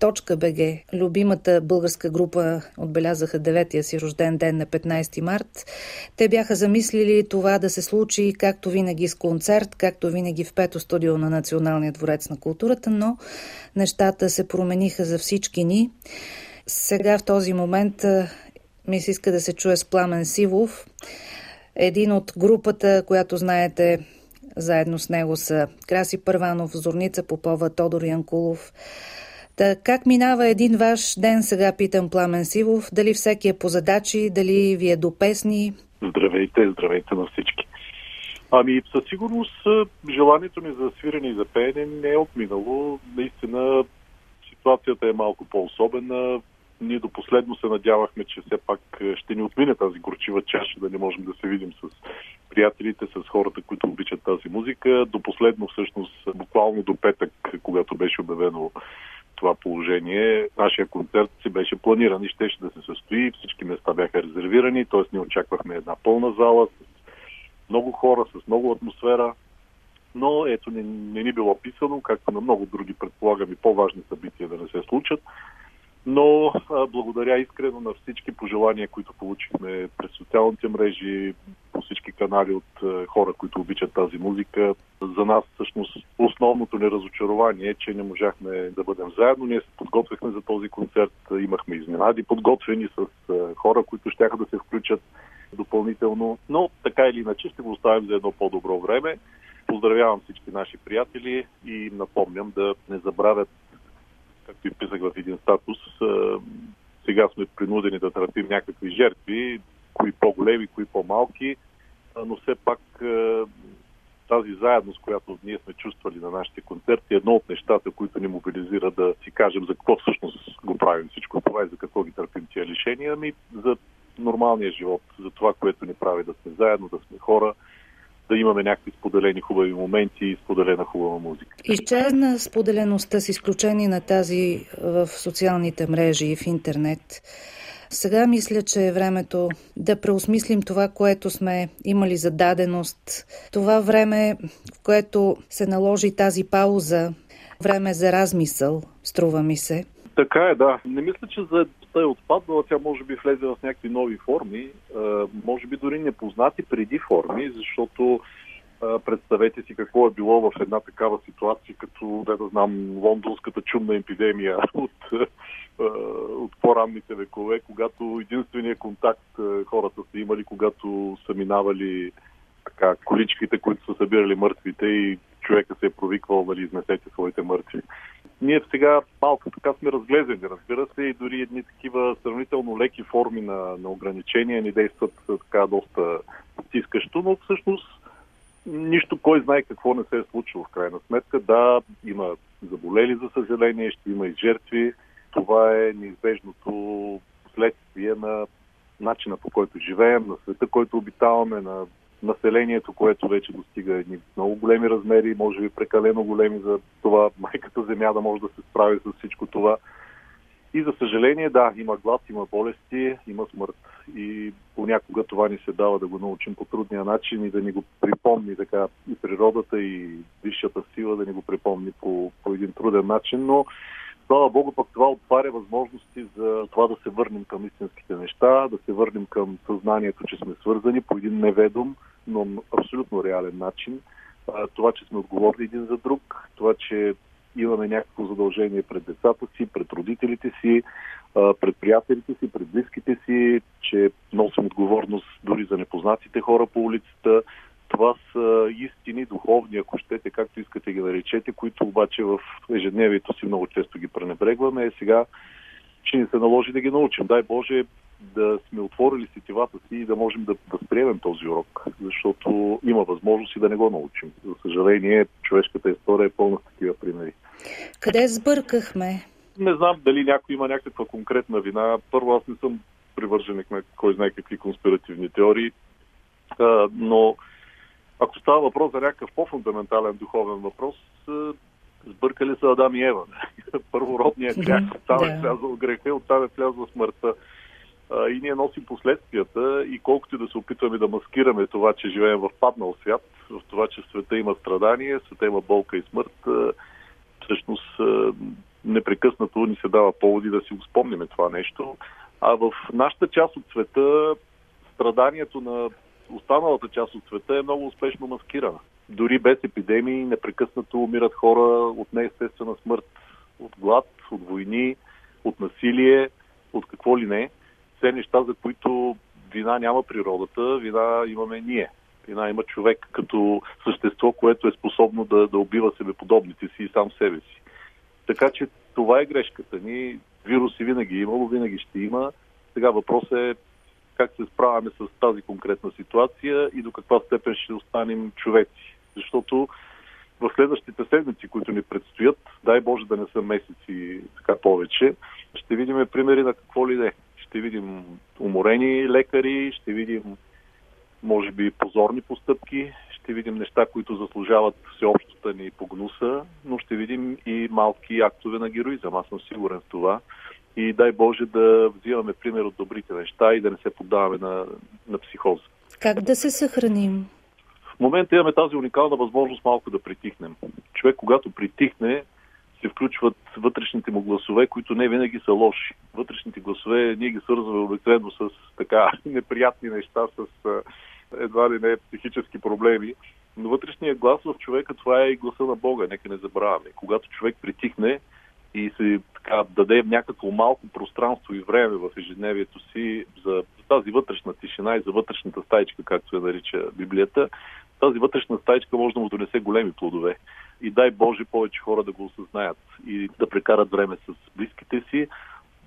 .bg, любимата българска група, отбелязаха деветия си рожден ден на 15 март. Те бяха замислили това да се случи както винаги с концерт, както винаги в пето студио на Националния дворец на културата, но нещата се промениха за всички ни. Сега в този момент ми се иска да се чуе с Пламен Сивов, един от групата, която знаете, заедно с него са Краси Първанов, Зорница Попова, Тодор Янкулов. Та, как минава един ваш ден, сега питам Пламен Сивов, дали всеки е по задачи, дали ви е до песни? Здравейте, здравейте на всички. Ами, със сигурност желанието ми за свирене и за пеене не е отминало. Наистина ситуацията е малко по-особена. Ние до последно се надявахме, че все пак ще ни отмине тази горчива чаша, да не можем да се видим с приятелите, с хората, които обичат тази музика. До последно, всъщност, буквално до петък, когато беше обявено това положение, нашия концерт си беше планиран и щеше да се състои. Всички места бяха резервирани, т.е. ние очаквахме една пълна зала с много хора, с много атмосфера. Но ето не, не ни било писано, както на много други, предполагам, и по-важни събития да не се случат но а, благодаря искрено на всички пожелания, които получихме през социалните мрежи, канали от а, хора, които обичат тази музика. За нас всъщност основното ни разочарование е, че не можахме да бъдем заедно. Ние се подготвяхме за този концерт, имахме изненади подготвени с а, хора, които ще да се включат допълнително, но така или иначе ще го оставим за едно по-добро време. Поздравявам всички наши приятели и напомням да не забравят както и писах в един статус, сега сме принудени да търпим някакви жертви, кои по-големи, кои по-малки, но все пак тази заедност, която ние сме чувствали на нашите концерти, е едно от нещата, които ни мобилизира да си кажем за какво всъщност го правим всичко това и за какво ги търпим тия лишения, ами за нормалния живот, за това, което ни прави да сме заедно, да сме хора, да имаме някакви споделени хубави моменти и споделена хубава музика. Изчезна споделеността с изключение на тази в социалните мрежи и в интернет. Сега мисля, че е времето да преосмислим това, което сме имали за даденост. Това време, в което се наложи тази пауза, време за размисъл, струва ми се. Така е, да. Не мисля, че заедността е отпаднала. Тя може би влезе в някакви нови форми, може би дори непознати преди форми, защото представете си какво е било в една такава ситуация, като, да, да знам, лондонската чумна епидемия от, от по-ранните векове, когато единствения контакт хората са имали, когато са минавали така, количките, които са събирали мъртвите и човека се е провиквал, нали, изнесете своите мъртви. Ние сега малко така сме разглезени, разбира се, и дори едни такива сравнително леки форми на, на ограничения ни действат така доста потискащо, но всъщност нищо кой знае какво не се е случило в крайна сметка. Да, има заболели, за съжаление, ще има и жертви. Това е неизбежното следствие на начина по който живеем, на света, който обитаваме, на населението, което вече достига едни много големи размери, може би прекалено големи за това майката земя да може да се справи с всичко това. И за съжаление, да, има глад, има болести, има смърт. И понякога това ни се дава да го научим по трудния начин и да ни го припомни така и природата, и висшата сила да ни го припомни по, по един труден начин. Но слава Богу, пък това отваря възможности за това да се върнем към истинските неща, да се върнем към съзнанието, че сме свързани по един неведом, но абсолютно реален начин. Това, че сме отговорни един за друг, това, че имаме някакво задължение пред децата си, пред родителите си, пред приятелите си, пред близките си, че носим отговорност дори за непознатите хора по улицата. Това са истини, духовни, ако щете, както искате ги наречете, които обаче в ежедневието си много често ги пренебрегваме. Е сега ще ни се наложи да ги научим. Дай Боже да сме отворили сетивата си и да можем да, да приемем този урок, защото има възможност и да не го научим. За съжаление, човешката история е пълна с такива примери. Къде сбъркахме? Не знам дали някой има някаква конкретна вина. Първо, аз не съм привърженик на кой знае какви конспиративни теории, но ако става въпрос за някакъв по-фундаментален духовен въпрос, сбъркали са Адам и Ева. Първородният грях, оттам е влязъл греха, оттам е влязла смъртта и ние носим последствията и колкото и да се опитваме да маскираме това, че живеем в паднал свят, в това, че света има страдание, света има болка и смърт, всъщност непрекъснато ни се дава поводи да си го това нещо. А в нашата част от света страданието на останалата част от света е много успешно маскирана. Дори без епидемии непрекъснато умират хора от неестествена смърт, от глад, от войни, от насилие, от какво ли не. Все неща, за които вина няма природата, вина имаме ние. Вина има човек като същество, което е способно да, да убива себеподобните си и сам себе си. Така че това е грешката ни. Вируси винаги е имало, винаги ще има. Сега въпросът е как се справяме с тази конкретна ситуация и до каква степен ще останем човеци. Защото в следващите седмици, които ни предстоят, дай Боже да не са месеци така повече, ще видим примери на какво ли не. Ще видим уморени лекари, ще видим може би позорни постъпки, ще видим неща, които заслужават всеобщата ни погнуса, но ще видим и малки актове на героизъм. Аз съм сигурен в това. И дай Боже да взимаме пример от добрите неща и да не се поддаваме на, на психоза. Как да се съхраним? В момента имаме тази уникална възможност малко да притихнем. Човек, когато притихне, вътрешните му гласове, които не винаги са лоши. Вътрешните гласове ние ги свързваме обикновено с така неприятни неща, с едва ли не психически проблеми. Но вътрешният глас в човека, това е и гласа на Бога, нека не забравяме. Когато човек притихне и се така, даде някакво малко пространство и време в ежедневието си за, тази вътрешна тишина и за вътрешната стайчка, както я нарича Библията, тази вътрешна стайчка може да му донесе големи плодове. И дай Боже повече хора да го осъзнаят и да прекарат време с близките си,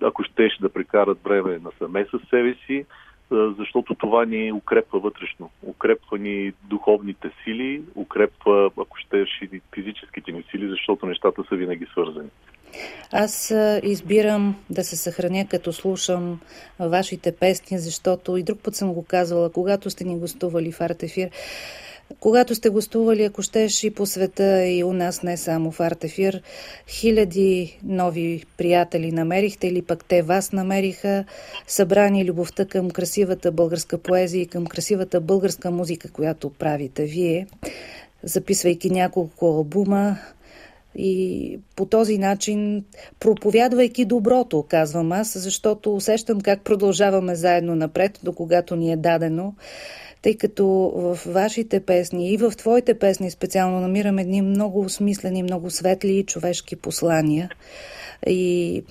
ако щеше да прекарат време насаме с себе си, защото това ни укрепва вътрешно. Укрепва ни духовните сили, укрепва, ако щеш, и физическите ни сили, защото нещата са винаги свързани. Аз избирам да се съхраня като слушам вашите песни, защото и друг път съм го казвала, когато сте ни гостували в Артефир, когато сте гостували, ако щеш и по света и у нас, не само в Артефир, хиляди нови приятели намерихте или пък те вас намериха, събрани любовта към красивата българска поезия и към красивата българска музика, която правите вие, записвайки няколко албума, и по този начин, проповядвайки доброто, казвам аз, защото усещам как продължаваме заедно напред, до когато ни е дадено тъй като в вашите песни и в твоите песни специално намирам едни много осмислени, много светли и човешки послания. И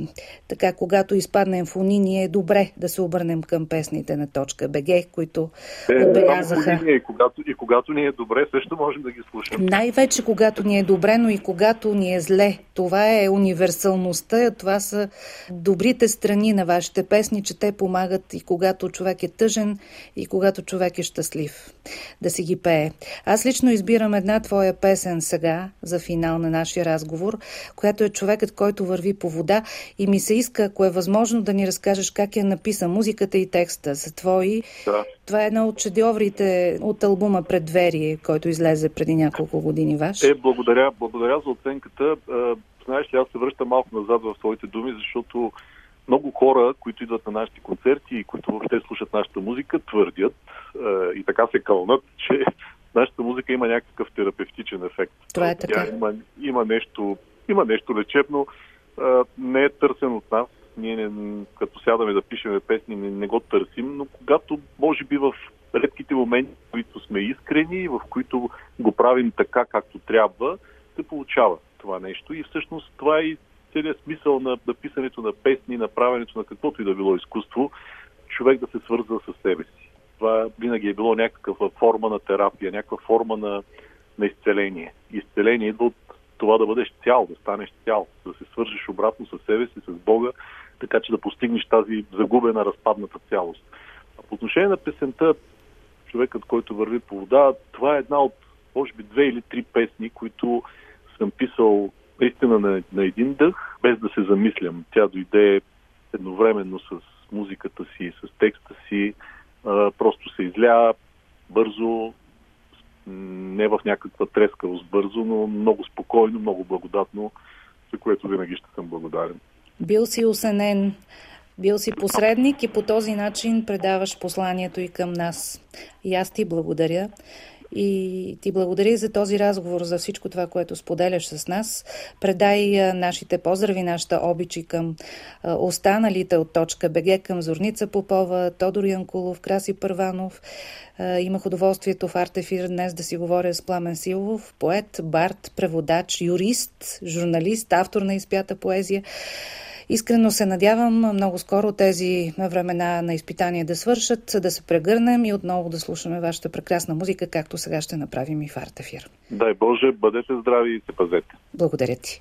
така, когато изпаднем в униние, е добре да се обърнем към песните на точка БГ, които е, отбелязаха. И когато, и когато ни е добре, също можем да ги слушаме. Най-вече когато ни е добре, но и когато ни е зле. Това е универсалността, това са добрите страни на вашите песни, че те помагат и когато човек е тъжен, и когато човек е щастлив. Да си ги пее. Аз лично избирам една твоя песен сега, за финал на нашия разговор, която е човекът, който върви по вода и ми се иска, ако е възможно, да ни разкажеш как е написан музиката и текста за твои. Да. Това е една от шедьоврите от албума Предверие, който излезе преди няколко години ваш. Е, благодаря, благодаря за оценката. Знаеш ли, аз се връщам малко назад в твоите думи, защото много хора, които идват на нашите концерти и които въобще слушат нашата музика, твърдят и така се кълнат, че нашата музика има някакъв терапевтичен ефект. Това е така. Тя има, има, нещо, има нещо лечебно не е търсен от нас. Ние не, като сядаме да пишеме песни, не, не го търсим, но когато, може би в редките моменти, в които сме искрени, в които го правим така, както трябва, се получава това нещо. И всъщност това е и целият смисъл на на песни, на правенето на каквото и да било изкуство, човек да се свързва с себе си. Това винаги е било някаква форма на терапия, някаква форма на, на изцеление. Изцеление идва от това да бъдеш цял, да станеш цял, да се свържеш обратно с себе си, с Бога, така че да постигнеш тази загубена, разпадната цялост. А по отношение на песента, човекът, който върви по вода, това е една от, може би, две или три песни, които съм писал наистина на, на един дъх, без да се замислям. Тя дойде едновременно с музиката си, с текста си, а, просто се изля бързо, не в някаква трескавост бързо, но много спокойно, много благодатно, за което винаги ще съм благодарен. Бил си осенен, бил си посредник и по този начин предаваш посланието и към нас. И аз ти благодаря. И ти благодаря за този разговор, за всичко това, което споделяш с нас. Предай нашите поздрави, нашата обичи към останалите от точка БГ, към Зорница Попова, Тодор Янкулов, Краси Първанов. Имах удоволствието в Артефир днес да си говоря с Пламен Силов, поет, бард, преводач, юрист, журналист, автор на изпята поезия. Искрено се надявам много скоро тези времена на изпитание да свършат, да се прегърнем и отново да слушаме вашата прекрасна музика, както сега ще направим и в Артефир. Дай Боже, бъдете здрави и се пазете. Благодаря ти.